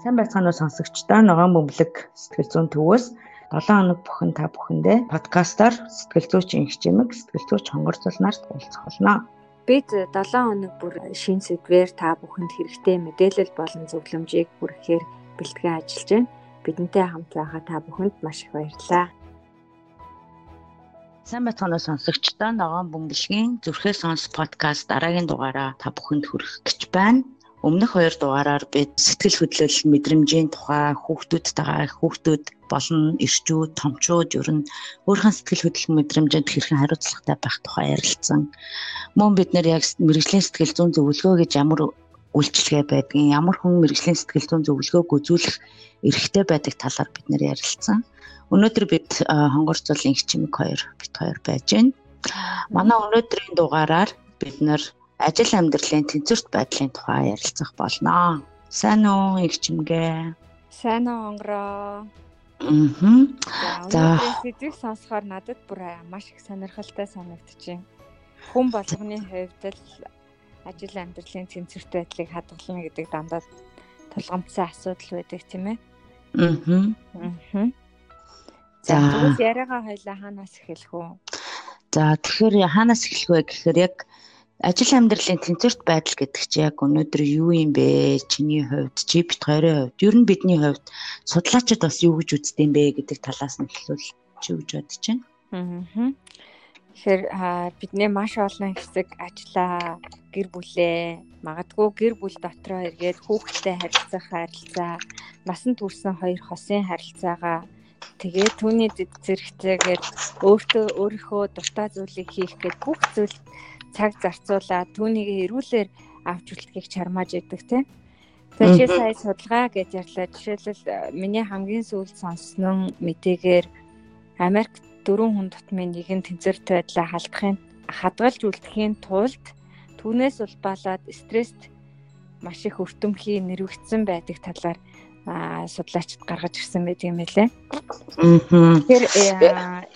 Сайн байцгаана уу сонсогчдоо ногоон бөмбөлөг сэтгэл зүйн төвөөс 7 хоног бүхэн та бүхэндээ подкастаар сэтгэл зүйч инхчимэг сэтгэл зүйч хонгорцол нарт уулзах болно. Бид 7 хоног бүр шин сэдвээр та бүхэнд хэрэгтэй мэдээлэл болон зөвлөмжийг хүргэхээр бэлтгэн ажиллаж байна. Бидэнтэй хамт байгаа та бүхэнд маш их баярлалаа. Сайн байцгаана уу сонсогчдоо ногоон бөмбөлгийн зүрхээ сонс подкаст дараагийн дугаараа та бүхэнд хүргэх гэж байна. Өмнөх хоёр дугаараар бид сэтгэл хөдлөл мэдрэмжийн тухай хүүхдүүдтэйгээ хүүхдүүд болон эрчүүд, томчууд ер нь өөрхөн сэтгэл хөдлөл мэдрэмжинд хэрхэн хариуцлагатай байх тухай ярилцсан. Мөн бид нэр яг мэрэгжлийн сэтгэл зүйн зөвлөгөө гэж ямар үйлчлэгээ байдгийг, ямар хүн мэрэгжлийн сэтгэл зүйн зөвлөгөөг үзүүлэх эрхтэй байдаг талаар бид нэр ярилцсан. Өнөөдөр бид хонгорцол инх чимэг хоёр бит хоёр байж байна. Манай өнөөдрийн дугаараар бид нэр ажил амьдралын тэнцвэрт байдлын тухай ярилцах болно. Сайн уу их чимгээ? Сайн уу онгороо? Аа. За сэдвийг сонсохоор надад бүр маш их сонирхолтой санагдчихэв. Хүн болгоны хувьд л ажил амьдралын тэнцвэрт байдлыг хадгална гэдэг дандаа тулгамдсан асуудал байдаг тийм ээ. Аа. Аа. За яриагаа хоёлаа хаанаас эхэлэх үү? За тэгэхээр хаанаас эхлэх вэ гэхээр яг ажил амьдралын тэнцвэрт байдал гэдэг чинь яг өнөөдөр юу юм бэ? Чиний хувьд, чи бит хоёрын хувьд, ер нь бидний хувьд судлаачид бас юу гэж үздэг юм бэ гэдэг талаас нь хэлвэл чи гэж бодож байна. Аа. Тэгэхээр бидний маш олон хэсэг ажиллаа, гэр бүлээ, магадгүй гэр бүл дотроо эргээд хүүхдтэй харилцах харилцаа, насанд хүрсэн хоёр хосын харилцаагаа тэгээ түүний зэрэгтэйгээр өөртөө өөрийнхөө дуртай зүйлийг хийх гээд бүх зүйл цаг зарцуулаад түүнийг эрүүлэр авч үлдэхийг чармааж идэг тийм. Тэгэхээр чи сая судалгаа гэж ярьлаа. Жишээлбэл э, миний хамгийн сүүлд сонссон мэдээгээр Америк дөрвөн хүн тутмын нэгэн тэнцвэрт байдлаа халдахын хадгалж үлдэхийн тулд түүнээс улбаалаад стресст маш их өртөмхий нэрвэгдсэн байдаг талаар судлаачид гаргаж ирсэн байт юм лээ. Тэгэхээр э,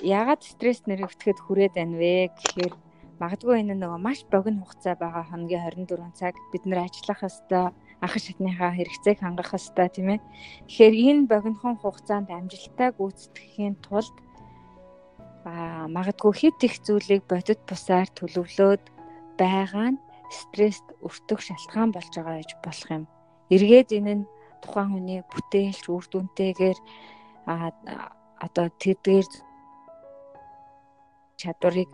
яагаад стресс нэрвэгдэхэд хүрээд байна вэ гэхээр Магадгүй энэ нөгөө маш богино хугацаа байгаа хоногийн 24 цаг бид нэр ажиллах хэвээр ах шатныхаа хэрэгцээг хангах хэвээр тийм ээ. Тэгэхээр энэ богинохон хугацаанд амжилттай гүйцэтгэхийн тулд аа магадгүй хит их зүйлийг бодит бусаар төлөвлөөд байгаа нь стресст өртөх шалтгаан болж байгаа гэж болох юм. Эргээд энэ нь тухайн хүний бүтээлч үр дүнтэйгээр аа одоо тэдгээр чадварыг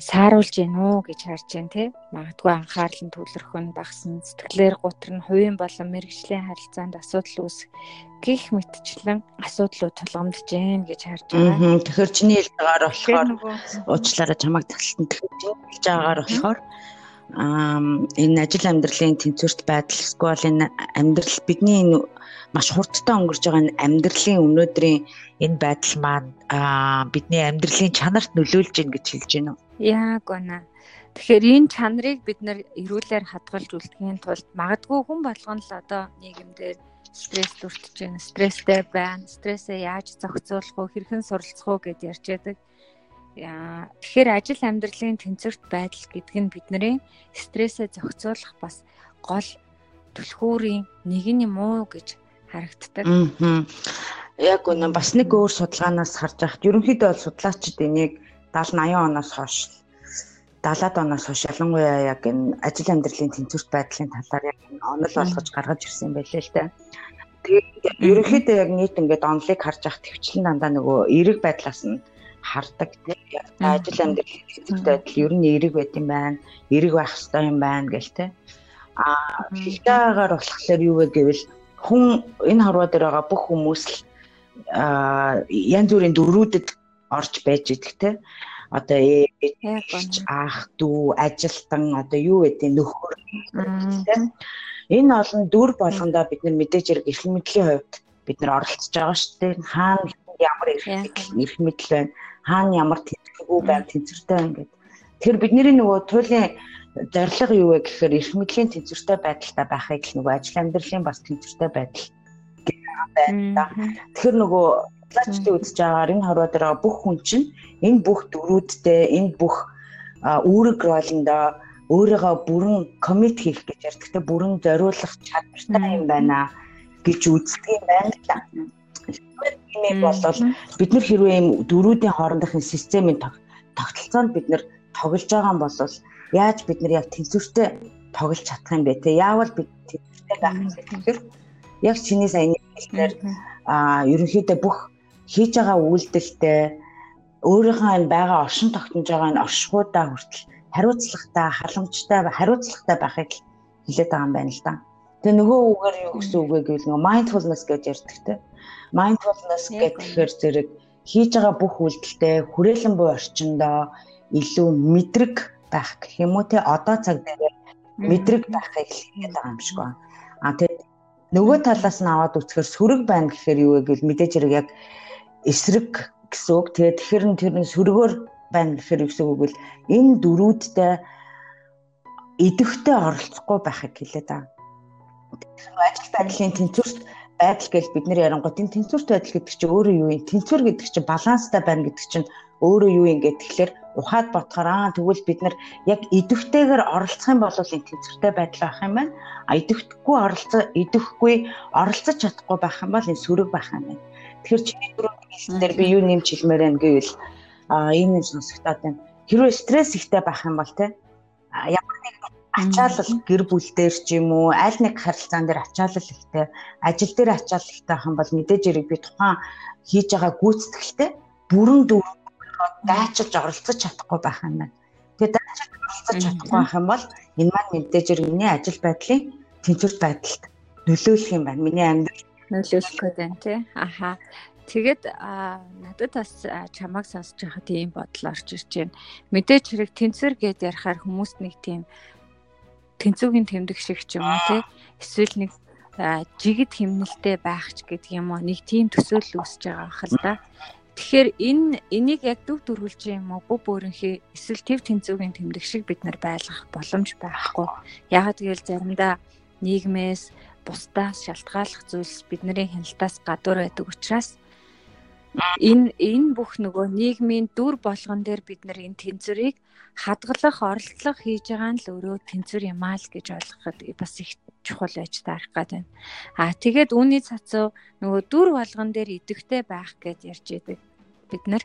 сааруулж гин үү гэж харж байна те магадгүй анхаарал нь төвлөрөх нь багсан сэтгэлээр гутарна хувийн болон мэрэгжлийн харилцаанд асуудал үүсэх гих мэтчлэн асуудлууд тулгамдж гин гэж харж байгаа. Тэгэхээр чиний хэлж байгаагаар болохоор уучлаарай чамайг чиний хэлж байгаагаар болохоор энэ ажил амьдралын тэнцвэрт байдал эсвэл энэ амьдрал бидний энэ маш хурдтай өнгөрч байгаа энэ амьдралын өнөөдрийн энэ байдал маань бидний амьдралын чанарт нөлөөлж гин гэж хэлж байна уу? Яг байна. Тэгэхээр энэ чанарыг бид нэр эрүүлэр хадгалж үлдэхийн тулд магадгүй хүн болгоно л одоо нийгэмдэр стресс төртөж байна, стресстэй байна, стрессээ яаж зохицуулах вэ, хэрхэн суралцах уу гэд ярьж байдаг. Тэгэхээр ажил амьдралын тэнцвэрт байдал гэдэг нь бидний стрессээ зохицуулах бас гол түлхүүрийн нэг юм уу гэж харагддаг. Яг үнэн бас нэг өөр судалгаанаас харж байхад ерөнхийдөө бол судлаачид энийг 70 80 оноос хойш 70-ад оноос хойш ялангуяа яг энэ ажил амьдралын тэнцвэрт байдлын талаар яг онол болгож гаргаж ирсэн байлээ л дээ. Тэгээд ерөнхийдөө яг нийт ингээд онолыг харж явах төвчлэн дандаа нөгөө эерэг байдлаас нь хардаг тийм ажил амьдралын тэнцвэрт байдал ер нь эерэг байт юм байна. Эерэг байх хэрэгтэй юм байна гэл тийм. Аа хэлдэгаагаар болохоор юу вэ гэвэл хүн энэ хорвоо дээр байгаа бүх хүмүүс л янз бүрийн дөрүүдэд орж байж идэх те. Одоо ээж ах дүү ажилтан одоо юу гэдэг нөхөр. Те энэ олон дүр болгондоо бид нар мэдээж хэрэг эрх мэдлийн хувьд бид нар оролцож байгаа шүү дээ. Хаана ямар эрх мэдэл байна? Хаана ямар тэнцвэргүй байна тэнцвэртэй байна гэдэг. Тэгэхээр бидний нөгөө туйлын зорилго юу вэ гэхээр эрх мэдлийн тэнцвэртэй байдалтай байхыг л нөгөө ажил амьдралын бас тэнцвэртэй байдал гэх байна. Тэгэхээр нөгөө судлаачдын үзэж байгаагаар энэ хорвоо дээр бүх хүн чинь энэ бүх дөрүүдтэй энэ бүх үүрэг ролиндоо өөрийгөө бүрэн коммит хийх гэж ярьдаг те бүрэн зориулах чадвартай юм байна гэж үздэг юм байна л да. Тийм бол бид нар хэрвээ юм дөрүүдийн хоорондохын системийн тогтолцоонд бид нар тоглож байгаа юм бол яаж бид нар яг тэнцвэртэй тоглож чадах юм бэ те? Яавал бид тэнцвэртэй байх юм гэхээр яг чиний саяны хэлээр а ерөнхийдөө бүх хийж байгаа үйлдэлтэй өөрийнхөө энэ байгаа оршин тогтнож байгаа энэ оршихуудаа хүртэл хариуцлагатай, халамжтай, хариуцлагатай байхыг хэлээд байгаа юм байна л да. Тэгээ нөгөө үгээр юу гэсэн үг вэ гэвэл нөгөө mindfulness гэж ярьдаг те. Mindfulness гэхээр зэрэг хийж байгаа бүх үйлдэлтэй хүрээлэн буй орчиндоо илүү мэдрэг байх гэх юм уу те одоо цаг дээр мэдрэг байхыг хэлээд байгаа юм шиг байна. А тэгээд нөгөө талаас нь аваад үзэхээр сүрэг байна гэхээр юу вэ гэвэл мэдээж хэрэг яг эсрэг гэсэн үг. Тэгээд тэгэхээр нь тэр нь сүргөөр байна гэхээр юу гэсэн үг вэ? Энэ дөрүүдтэй идэвхтэй оролцохгүй байхыг хэлээд байгаа. Ажил байдлын тэнцвэрт байдал гэж бид нэр ярангуй энэ тэнцвэрт байдал гэдэг чинь өөрөө юу юм? Тэнцвэр гэдэг чинь баланстай байна гэдэг чинь өөрөө юу юм гэхэд тэгэхээр ухаад бодохоор аа тэгвэл бид нар яг идэвхтэйгээр оролцох юм бол энэ тэнцвэртэй байдал байх юм байна. А идэвхгүй оролцоо идэвхгүй оролцож чадахгүй байх юм бол энэ сүрэг байх юм байна. Тэгэхээр чиний дөрөв хэлснээр би юу нэмж хэлмээр байна гэвэл а энэ сонсогдоод байна. Хэрвээ стресс ихтэй байх юм бол те ямар нэг ачаалал гэр бүл дээр ч юм уу аль нэг харилцаан дээр ачаалал ихтэй ажил дээр ачаалал ихтэй байх юм бол мэдээж хэрэг би тухайн хийж байгаа гүйцэтгэлтэй бүрэн дүүр дайчилж оролцож чадахгүй байх юм байна. Тэгээ дайчилж оролцож чадахгүй байх юм бол энэ маань мэдээж миний ажил байдлын тэнцвэр байдалд нөлөөлөх юм байна. Миний амьдрал нөлөөлөх гэдэг тий. Аха. Тэгээд надад бас чамайг сонсож байхад ийм бодол орж ирж байна. Мэдээж хэрэг тэнцвэр гэдээ ярихаар хүмүүс нэг тийм тэнцвүүгийн тэмдэг шиг ч юм уу тий. Эсвэл нэг жигд химнэлтэй байх ч гэдэг юм уу нэг тийм төсөөлөл үүсэж байгаа хэл да. Тэгэхээр энэ энийг яг дүг дөрвөлж юм уу бүх өөрөнхий эсвэл төв тэнцвүүгийн тэмдэг шиг бид нар байлгах боломж байхгүй. Ягаад гэвэл заримдаа нийгмээс бусдаас шалтгааллах зүйлс бидний хяналтаас гадуур байдаг учраас энэ энэ бүх нөгөө нийгмийн дүр болгон дээр бид нар энэ тэнцвэрийг хадгалах, оролцох хийж байгаа нь л өөрөө тэнцвэр юм аа л гэж ойлгоход бас их чухал байж таарах гэдэг. Аа тэгээд үүний цацуу нөгөө дүр болгон дээр идэвхтэй байх гэж ярьж идэг бид нар.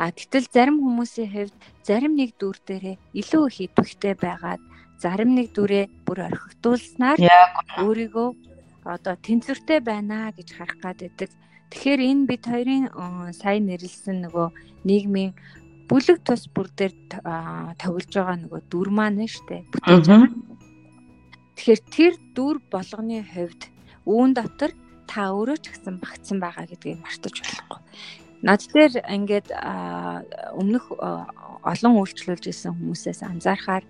А гэтэл зарим хүмүүсийн хувьд зарим нэг дүр дээрээ илүү их идэвхтэй байгаад зарим нэг дүрээ бүр орхигдуулснаар өөрийгөө одоо тэнцвэртэй байна гэж харах гад байдаг. Тэгэхээр энэ бид хоёрын сайн нэрлсэн нөгөө нийгмийн бүлэг тус бүр дээр тоглож байгаа нөгөө дүр маань штэ бүтээж байгаа. Тэгэхээр тэр дүр болгоны хувьд үүн дотор та өөрөө ч гэсэн багтсан байгаа гэдгийг мартаж болохгүй. Над дээр ингээд өмнөх олон үйлчлүүлж исэн хүмүүсээс анзаархаар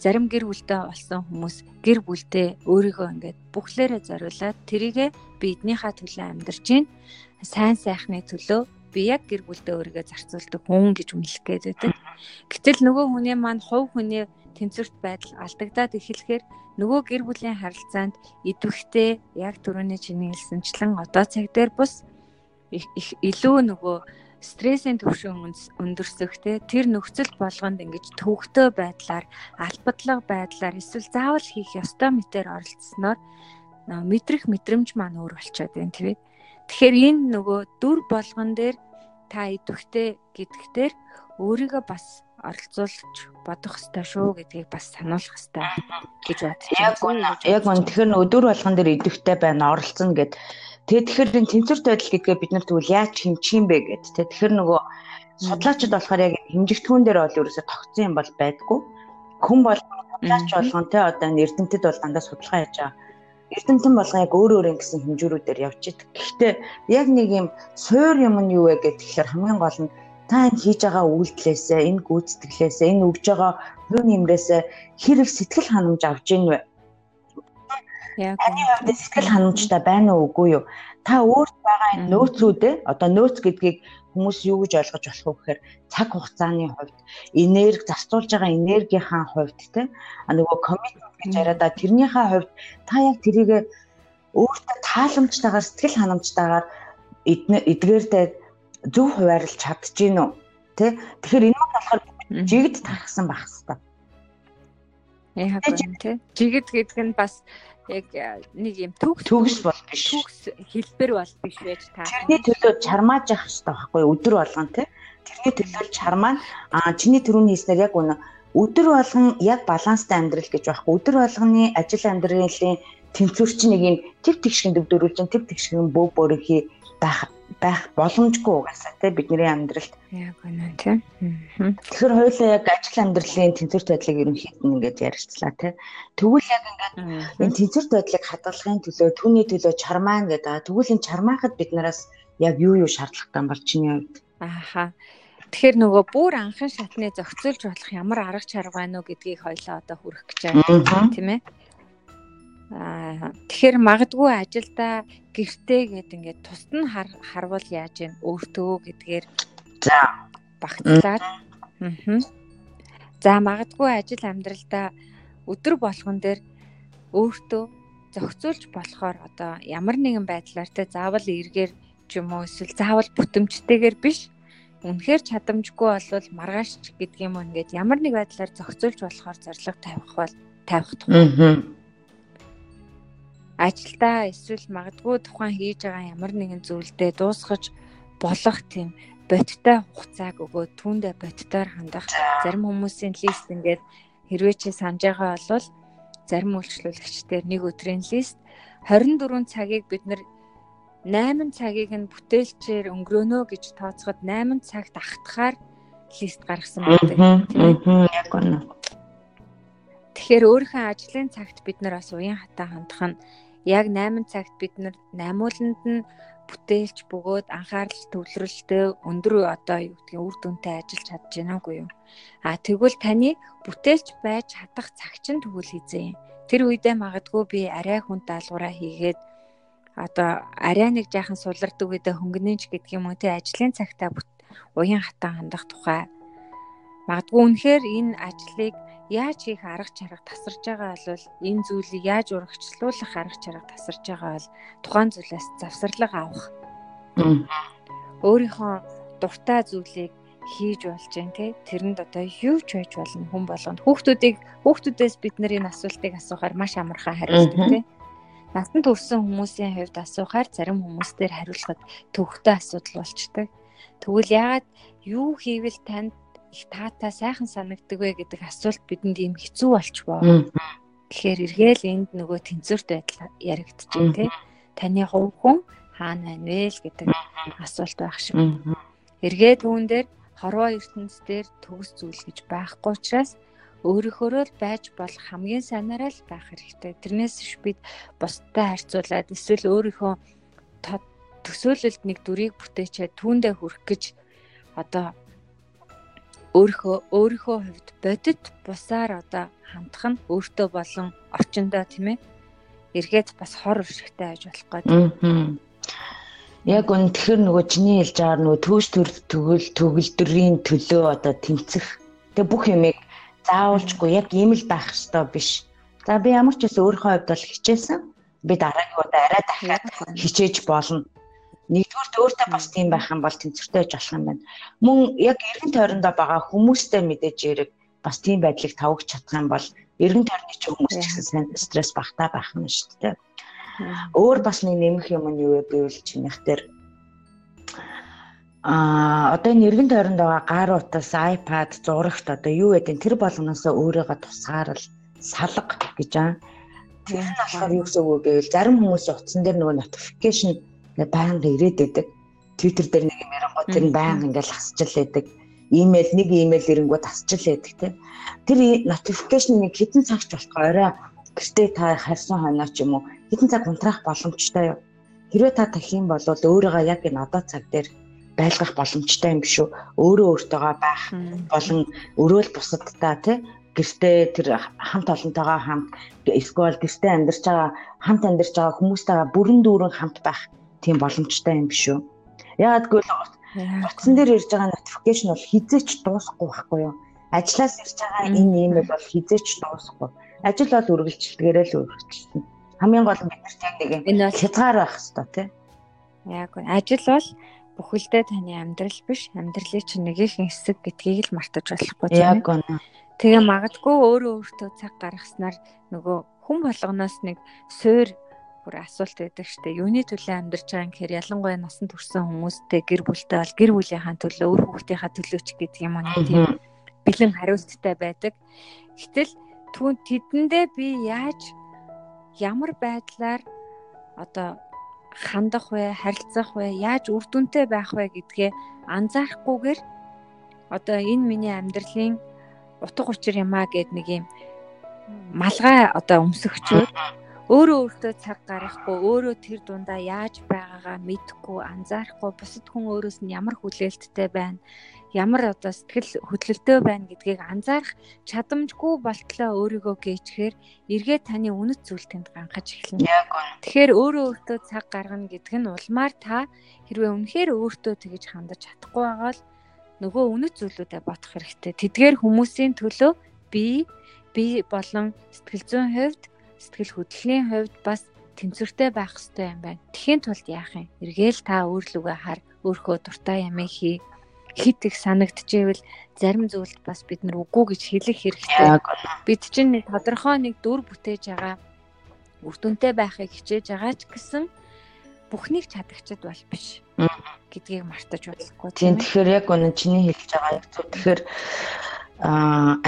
зарим гэр бүлтэй болсон хүмүүс гэр бүлдээ өөрийгөө ингээд бүхлээрээ зориулаад тэрийгэ биднийхээ төлөө амьдарч гин сайн сайхны төлөө би яг гэр бүлдээ өөрийгөө зарцуулдаг хүн гэж үнэлэх гээд байдаг. Гэтэл нөгөө хүний маань хувь хүний тэнцвэрт байдал алдагдаад эхлэхээр нөгөө гэр бүлийн харилцаанд идэвхтэй яг түрүүний чиний хэлсэнчлэн одоо цаг дээр бус илүү нөгөө стрессийн түвшин өндөрсөх те тэр нөхцөл болгонд ингэж төвөгтэй байдлаар албадлаг байдлаар эсвэл заавал хийх ёстой мэтээр оролцсноор мэдрэх мэдрэмж маань өөр болчиход байна тийм ээ. Тэгэхээр энэ нөгөө дүр болгон дээр та идэвхтэй гэдэгтэр өөрийгөө бас оролцуулж бодох хэрэгтэй шүү гэдгийг бас сануулах хэрэгтэй гэж бодчих. Яг үнэ. Яг үнэ. Тэгэхээр дүр болгон дээр идэвхтэй байна, оролцсон гэд Тэгээд тэгэхээр энэ тэнцвэрт байдал гэдгээ бид нар тэгвэл яаж хэмжих юм бэ гэд тэ тэгэхээр нөгөө судлаачид болохоор яг хэмжигдэхүүн дээр бол ерөөсө тогтсон юм бол байдгүй. Хүн бол судлаач болгон тэ одоо эрдэмтэд бол дандаа судалгаа хийж байгаа. Эрдэмтэн болгон яг өөр өөр ингэсэн хэмжүүрүүдээр явж идэг. Гэхдээ яг нэг юм суур юм нь юу вэ гэд тэгэхээр хамгийн гол нь та энэ хийж байгаа үйлдэлээсээ, энэ гүйцэтгэлээсээ, энэ өгж байгаа хувь нэмрээсээ хэрэг сэтгэл ханамж авж ийн вэ? Яг хувьд сэтгэл ханамжтай байна уу үгүй юу? Та өөрт байгаа энэ нөөцүүдээ одоо нөөц гэдгийг хүмүүс юу гэж ойлгож болох вэ гэхээр цаг хугацааны хувьд энерги зарцуулж байгаа энергийнхаа хувьд те а нөгөө коммитмент гэж яриада тэрнийхээ хувьд та яг тэрийг өөртөө тааламжтайгаар сэтгэл ханамжтайгаар эдгээртэй зөв хуваарлж чадчихэв үү те тэгэхээр энэ нь болохоор жигд тархсан байх хэвээр Яг үнэ тий. Жигд гэдэг нь бас яг нэг юм төгс төгс бол биш. Төгс хэлбэр бол биш байж та. Тэрний төлөө чармааж явах хэрэгтэй байхгүй өдөр болгон тий. Тэрний төлөө чармаа а чиний төрөний хийснээр яг үнэ өдөр болгон яг баланстай амьдрал гэж байхгүй. Өдөр болгоны ажил амьдралын тэнцвэрч нэг юм төв тэгшгэн төвдөрүүлж, төв тэгшгэн бөө бөрөхий байх байх боломжгүй угаасаа тий бидний амьдралд. Яг үнэ тий. Тэгэхээр хоёулаа яг ажил амьдралын тэнцвэрт байдлыг ерөнхийд нь ингээд ярьцлаа тий. Тэгвэл яг ингээд энэ тэнцвэрт байдлыг хадгалахын төлөө түүний төлөө чармаа гэдэг. Тэгвэл энэ чармаахад бид нараас яг юу юу шаардлагатай бол чиний хувьд? Ааха. Тэгэхээр нөгөө бүр анхан шатны зохицуулж болох ямар арга чарга байна уу гэдгийг хоёлаа одоо хүрэх гэж байна тийм ээ. Аа тэгэхээр магадгүй ажилдаа гэртээ гэд ингээд тусад нь харвал яаж юм? Өөртөө гэдгээр за. багтлаад аа за магадгүй ажил амьдралдаа өдөр болгон дээр өөртөө зохицуулж болохоор одоо ямар нэгэн байдлаар те заавал эргээр ч юм уу эсвэл заавал бүтэмжтэйгээр биш. Үнэхээр чадамжгүй болвол маргааш гэдэг юм ингээд ямар нэг байдлаар зохицуулж болохоор зориг тавих бол тавих тухай ажилдаа эсвэл магадгүй тухайн хийж байгаа ямар нэгэн зүйлдээ дуусгаж болох тийм бодиттой хугацааг өгөөд түүндээ бодитоор хандах зарим хүмүүсийн лист ингээд хэрвээ чи санаж байгаа бол зарим үйлчлүүлэгчдэр нэг өдрийн лист. 24 цагийг бид нар 8 цагийг нь бүтээлчээр өнгөрөөнө гэж тооцоход 8 цагт ахтахаар лист гаргасан байдаг. Яг үнэ. Тэгэхээр өөрийнхөө ажлын цагт бид нар бас уян хатаа хандах нь яг 8 цагт бид нар наймууланд нь бүтээлч бөгөөд анхаарал төвлөрөлтөө өндөр одоо юу гэдгийг үр дүнтэй ажиллаж чадж байна уу юу. А тэгвэл таны бүтээлч байж чадах цаг чинь тэгвэл хизээ. Тэр үедээ магадгүй би арай хүн даалгавраа хийгээд одоо арай нэг жаахан сулардаг үедээ хөнгөнөж гэдэг юм уу те ажлын цагтаа уян хатан хандах тухай магадгүй үнэхээр энэ ажлыг яаж хийх арга чарга тасарч байгаа бол энэ зүйлийг яаж урагчлуулах арга чарга тасарч байгаа бол тухайн зүйлээс завсарлага авах. Өөрийнхөө дуртай зүйлийг хийж болж гэн тэ тэрэнд одоо юу ч байж болно хүн болгонд хүүхдүүдийг хүүхдүүдээс бид нарын асуултыг асуухаар маш амархан хариулдаг тэ насанд хүрсэн хүмүүсийн хувьд асуухаар зарим хүмүүстээр хариулахад төвхтэй асуудал болчдөг тэгвэл яагаад юу хийвэл танд таатай сайхан санагдаг вэ гэдэг асуулт бидэнд ийм хэцүү болчихвоо. Тэгэхээр эргээл энд нөгөө тэнцвэрт байдал яригдчихэв тий. Таны хувь хүн хаана байна вэ л гэдэг асуулт байх шиг. Эргээд үүн дээр хорвоо ертөнц дээр төгс зүйл гэж байхгүй учраас өөрийнхөөрөө л байж болох хамгийн сайнараа л байх хэрэгтэй. Тэрнээс биш бид бусдад харьцуулаад эсвэл өөрийнхөө төсөөлөлд нэг дүрийг бүтээчээ түүндээ хүрэх гэж одоо өөрийнхөө өөрийнхөө хувьд бодит бусаар одоо хандах нь өөртөө болон орчиндөө тийм ээ эргээд бас хор уршигтай байж болох гэдэг. Яг үн тэгэхээр нөгөө чиний хэлж байгаа нөгөө төвш төр төгөл төгөлдрийн төлөө одоо тэмцэх тэг бүх юмыг заавалжгүй яг ийм л байх ёстой биш. За би ямар ч гэсэн өөрийнхөө хувьд бол хичээсэн. Би дараагийн удаа арай дахиад хичээж болно нэгдүгээр өөртөө бас тийм байх юм бол тэнцвэртэй байж болох юм байна. Мөн яг эргэн тойрондоо байгаа хүмүүстэй мэдээж яриг бас тийм байдлыг тавгч чадах юм бол эргэн тойрны ч хүмүүс ч гэсэн стресс багтаа байх юм шүү дээ. Өөр бас нэг нэмэх юм нь юу вэ гэвэл чинийх дээр а одоо энэ эргэн тойронд байгаа гар утас iPad зурагт одоо юу гэдэг тэр болгоноос өөрийгөө тусгаарл салга гэж аа. Тэр нь болохоор юу гэсэн үг гэвэл зарим хүмүүс утсан дээр нөгөө notification ингээд байнга ирээд байдаг. Twitter дээр нэг юм ярангууд тэр нь байнга ингээд хасчил байдаг. Имэйл нэг имэйл ирэнгүүт хасчил байдаг тийм. Тэр notification нэг хэдэн цагч болох орой гэртээ та харсан хоноо ч юм уу хэдэн цаг унтраах боломжтой юу? Хэрвээ та тах юм бол өөрийгөө яг энэ одоо цаг дээр байлгах боломжтой юм биш үү? Өөрөө өөртөөгөө байх болон өрөөл бусадтай тий гэртээ тэр хамт олонтойгоо хамт эсвэл гэртээ амьдарч байгаа хамт амьдарч байгаа хүмүүстэйгээ бүрэн дүүрэн хамт байх тийм боломжтой юм биш үү? Яагаад гэвэл утсан дээр ирж байгаа notification бол хизээч дуусахгүй байхгүй юу? Ажлаас ирж байгаа энэ имэйл бол хизээч дуусахгүй. Ажил бол үргэлжлэлгээрээ л үргэлжлэнэ. Хамгийн гол нь бид нарт яг нэг энэ бол хязгаар байх хэрэгтэй тий. Яг нь ажил бол бүхэлдээ таны амьдрал биш, амьдралын чинь нэгэн хэсэг гэдгийг л мартаж болохгүй тийм. Яг үнэ. Тэгээ магадгүй өөрөө өөртөө цаг гаргаснаар нөгөө хүн болгоноос нэг суур бүр асуулт байдаг штэ. Юуны төлөө амьдарч байгаа юм гэхээр ялангуяа насанд хүрсэн хүмүүстэй гэр бүлтэй бол гэр бүлийнхаа төлөө, өөр хүүхдийнхаа төлөө ч гэдэг юм уу тийм бэлэн хариулттай байдаг. Гэтэл түүн тэдэндээ би яаж ямар байдлаар одоо хандах вэ, харилцах вэ, яаж үр дүнтэй байх вэ гэдгээ анзаарахгүйгээр одоо энэ миний амьдралын утга учир юм а гэд нэг юм малгай одоо өмсөгчөөд өөрөө өөртөө цаг гаргахгүй өөрөө тэр дундаа яаж байгаагаа мэдэхгүй анзаарахгүй бусад хүн өөрөөс нь ямар хүлээлттэй байна ямар одоо сэтгэл хөдлөлтөө байна гэдгийг анзаарах чадамжгүй болтлоо өөрийгөө гээчхээр эргээд таны үнэт зүйл тэнд ганхаж эхэлнэ. Тэгэхээр өөрөө өөртөө цаг гаргана гэдг нь улмаар та хэрвээ үнэхээр өөртөө тэгж хандаж чадахгүй байгаа л нөгөө үнэт зүйлүүдэд бодох хэрэгтэй. Тэдгээр хүмүүсийн төлөө би би болон сэтгэл зүйн хувьд сэтгэл хөдлөлийн хувьд бас тэнцвэртэй байх хэрэгтэй юм байна. Тэхийн тулд яах юм? Эргээл та өөрлөгөө хар, өөрхөө дуртай юм хий. Хит их санагдчихвэл зарим зүйлд бас бид нар үгүй гэж хэлэх хэрэгтэй. Бид чинь нэг тодорхой нэг дүр бүтээж байгаа үр дүнтэй байхыг хичээж байгаа ч гэсэн бүхнийг чадагчд бол биш гэдгийг мартаж болохгүй тийм тэгэхээр яг үнэ чиний хэлж байгаа яг зөв тэгэхээр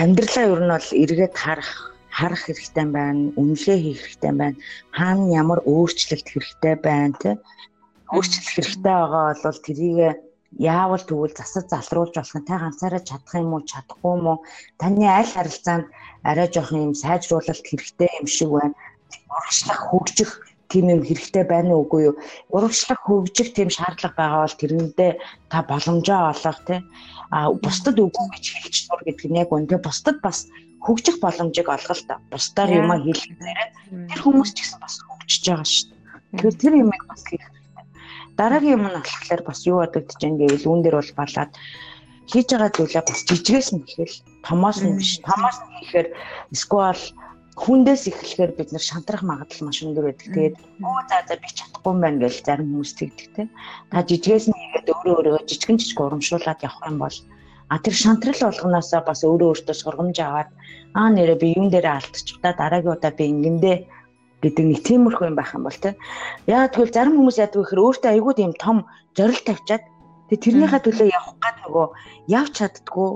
амьдралаа ер нь бол эргээд харах харах хэрэгтэй байна, үнэлгээ хийх хэрэгтэй байна. Хаана ямар өөрчлөлт хэрэгтэй байна те. Өөрчлөлт хэрэгтэй байгаа бол тэрийг яавал тэгвэл засаж залруулж болох нь та ганцаараа чадах юм уу, чадахгүй юм уу? Таны аль харилцаанд арай жоох юм сайжруулалт хэрэгтэй юм шиг байна. Урагшлах, хөгжих тийм юм хэрэгтэй байна уу үгүй юу? Урагшлах, хөгжих тийм шаардлага байгаа бол тэрнэдээ та боломжоо олох тий. А бусдад үгүй гэж хэлж тур гэдэг нь яг үнэ. Бусдад бас хөгжих боломжийг олгол та. Бусдаар юм хэлэхээр тэр хүмүүс ч гэсэн бас хөгжиж байгаа шүү дээ. Тэгэхээр тэр юмыг бас хийх хэрэгтэй. Дараагийн юм нь болохоор бас юу бодогдож байгаа гэвэл үүн дээр бол балаад хийж байгаа зүйлээ бас жижигээс нь хийхэл томоос нь биш. Томоос нь хийхээр эсвэл хүндээс эхлэхээр бид нар шантрах магадлал маш өндөр байдаг. Тэгээд оо за за би чадахгүй юм байна гэж зарим хүмүүс тэгдэг те. Та жижигээс нь хийгээд өөрөө өөрөө жижигэн жижиг урамшуулад явах юм бол А тэр шантрал болгоноосоо бас өөрөө өөртөө сургамж аваад аа нэрээ би юун дээрээ алдчихдаа дараагийн удаа би ингэндээ гэдэг нэг тиймэрхүү юм байх юм бол тэ. Яа тэгвэл зарим хүмүүс яадаг вэ гэхээр өөртөө айгүй тийм том зорилт тавьчаад тэг тэрнийхээ төлөө явах гад нөгөө явж чаддгүй.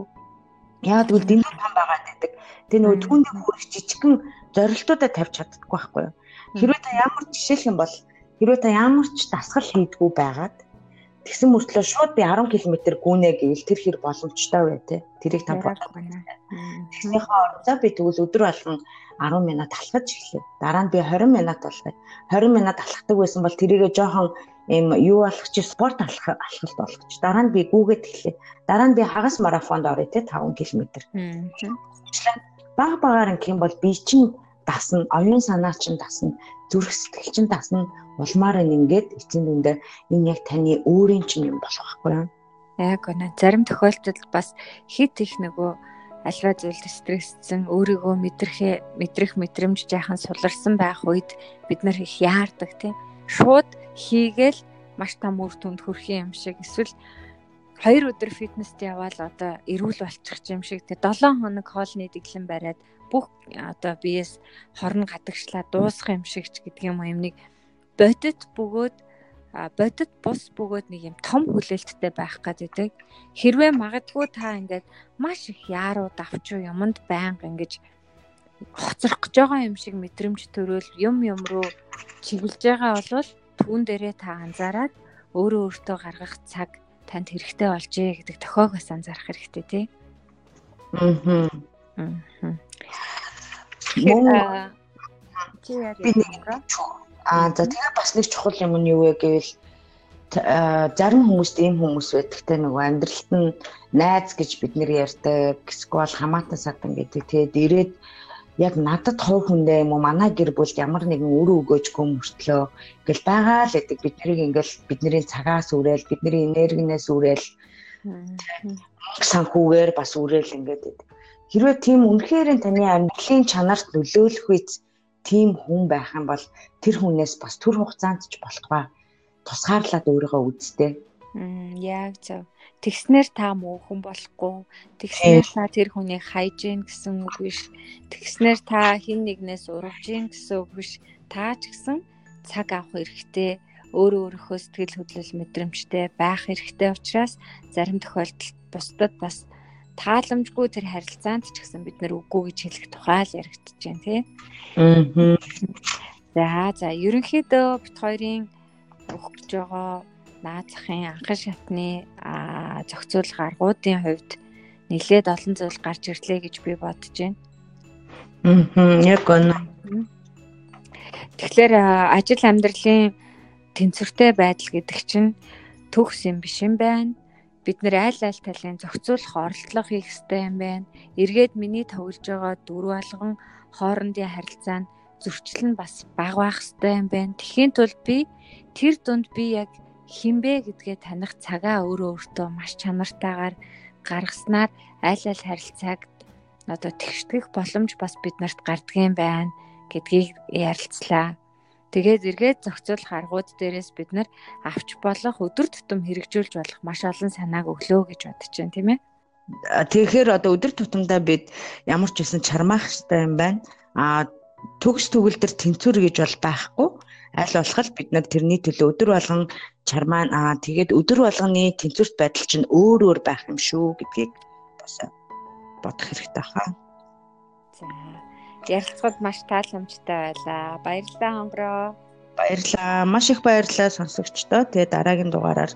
Яа тэгвэл дэндүү том байгаа гэдэг. Тэг нөгөө түүний хүрэх жижигхэн зорилтуудаа тавьж чаддгүй байхгүй юу. Хэрвээ та ямар жишээлх юм бол хэрвээ та ямар ч дасгал хийдгүү байгаад Тэгсэн мөртлөө шууд би 10 км гүнэ гэвэл тэр хэр боломжтой вэ те. Тэрийг та бодох байна. Тэгснийхээ орондоо би тэгвэл өдөр болгон 10 минут алхаж эхлэв. Дараа нь би 20 минут болгоё. 20 минут алхдаг байсан бол тэрийгэ жоохон юм юу болох чи спорт алхалт болох чи. Дараа нь би гүүгээд эхлэв. Дараа нь би хагас марафонд орё те 5 км. Баг багаар ингэх юм бол би чинь дасна, оюун санаа чинь дасна, зүрх сэтгэл чинь дасна, улмаар ингээд эцсийн дүндээ энэ яг таны өөрийн чинь юм болох байхгүй юу? Яг үнэ. Зарим тохиолдолд бас хит их нөгөө альва зүйлд стрессцэн өөрийгөө мэдрэхээ мэдрэх мэдрэмж жаахан суларсан байх үед бид нар их яардаг тийм шууд хийгээл маш том үр дүнд хүрэх юм шиг эсвэл хоёр өдөр фитнест яваал одоо эрүүл болчих юм шиг те 7 хоног хоолны дэглэн бариад бүх одоо биес хорн гадагшлаа дуусах юм шиг ч гэдэг юм юм нэг бодит бөгөөд бодит бус бөгөөд нэг юм том хүлээлттэй байх гэдэг. Хэрвээ магадгүй та ингээд маш их яарууд авч юмд байнга ингэж хоцрох гэж байгаа юм шиг мэдрэмж төрөөл юм юм руу чиглэж байгаа бол түүн дээрээ та анзаараад өөрөө өөртөө гаргах цаг танд хэрэгтэй болжээ гэдэг тохиогоос анзаарах хэрэгтэй тий. Аа. Аа. Чи яа Аа за тэгээ бас нэг чухал юм нь юу вэ гэвэл зарим хүмүүст ийм хүмүүс байдаг те нөгөө амьдралт нь найз гэж бид нэр ярьдаг эсвэл хамаатан садан гэдэг тэгээд ирээд яг надад хов хүндээ юм уу? Манай гэр бүлд ямар нэгэн үр өгөөжгүй мөртлөө. Ингээл байгаа л гэдэг. Бид нарыг ингээл бидний цагаас үрээл бидний энергинээс үрээл санхүүгээр бас үрээл ингээд хэрвээ тийм үнэхээр таны амьдралын чанарт нөлөөлөх үйс тийм хүн байх юм бол тэр хүнээс бас төр хугацаанд ч болтугай тусгаарлаад өөрийгөө үзтээ. Мм яг зөв. Тэгснэр та мөөхөн болохгүй. Тэгснэр та тэр хүнийг хайж гин гэсэн үг биш. Тэгснэр та хин нэгнээс урвж гин гэсэн үг биш. Та ч гэсэн цаг авах хэрэгтэй. Өөрөө өөрийнхөө сэтгэл хөдлөл мэдрэмжтэй байх хэрэгтэй учраас зарим тохиолдолд бусдад бас тааламжгүй тэр харилцаанд ч гэсэн бид нэр үгүй гэж хэлэх тухай л яригдчихэж байна тий. Аа. За за ерөнхийдөө бит хоёрын өгөх гэж байгаа наазахын анхан шатны зохицуулах аргуудын хувьд нэлээд олон зүйл гарч ирлээ гэж би бодож байна. Аа, яг үнэ. Тэгэхээр ажил амьдралын тэнцвэртэй байдал гэдэг чинь төгс юм биш юм байна. Бид нэр аль аль талын зохицуулах оролдлого хийх ёстой юм байна. Эргээд миний төвлж байгаа дөрв алган хоорондын харилцаа нь зөрчил нь бас бага байх ёстой юм байна. Тэхийн тулд би тэр дунд би яг хинбэ гэдгээ таних цагаа өөрөө өөртөө маш чанартайгаар гаргаснаар аль аль харилцааг одоо тэгштгэх боломж бас биднэрт гардгийм байна гэдгийг ярилцлаа. Тэгээд эргээд зохицуулах аргууд дээрээс бид нар авч болох өдөр тутам хэрэгжүүлж болох маш олон санааг өглөө гэж бодож байна тийм ээ. Тэгэхээр одоо өдөр тутамдаа бид ямар ч байсан чармаах хэрэгтэй юм байна. А төгс төгөл төр тэнцвэр гэж бол байхгүй аль болох бид нар тэрний төлөө өдөр болгон чармаа аа тэгээд өдөр болгоны тэнцвэрт байдал чинь өөр өөр байх юм шүү гэдгийг бас бодох хэрэгтэй хаа. За ярилцлагад маш тааламжтай байлаа. Баярлалаа хонгороо. Баярлалаа. Маш их баярлалаа сонсогчдоо. Тэгээ дараагийн дугаараар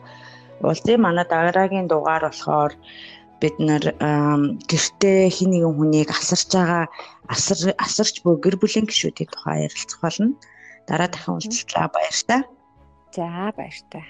уулзъя. Манай дараагийн дугаар болохоор бид нар гэртээ хин нэгэн хүнийг асарч байгаа асар асарч буй гэр бүлийн гишүүдийн тухай ярилцах болно. Дараа дахин уулзлаа баяр та. За баяр та.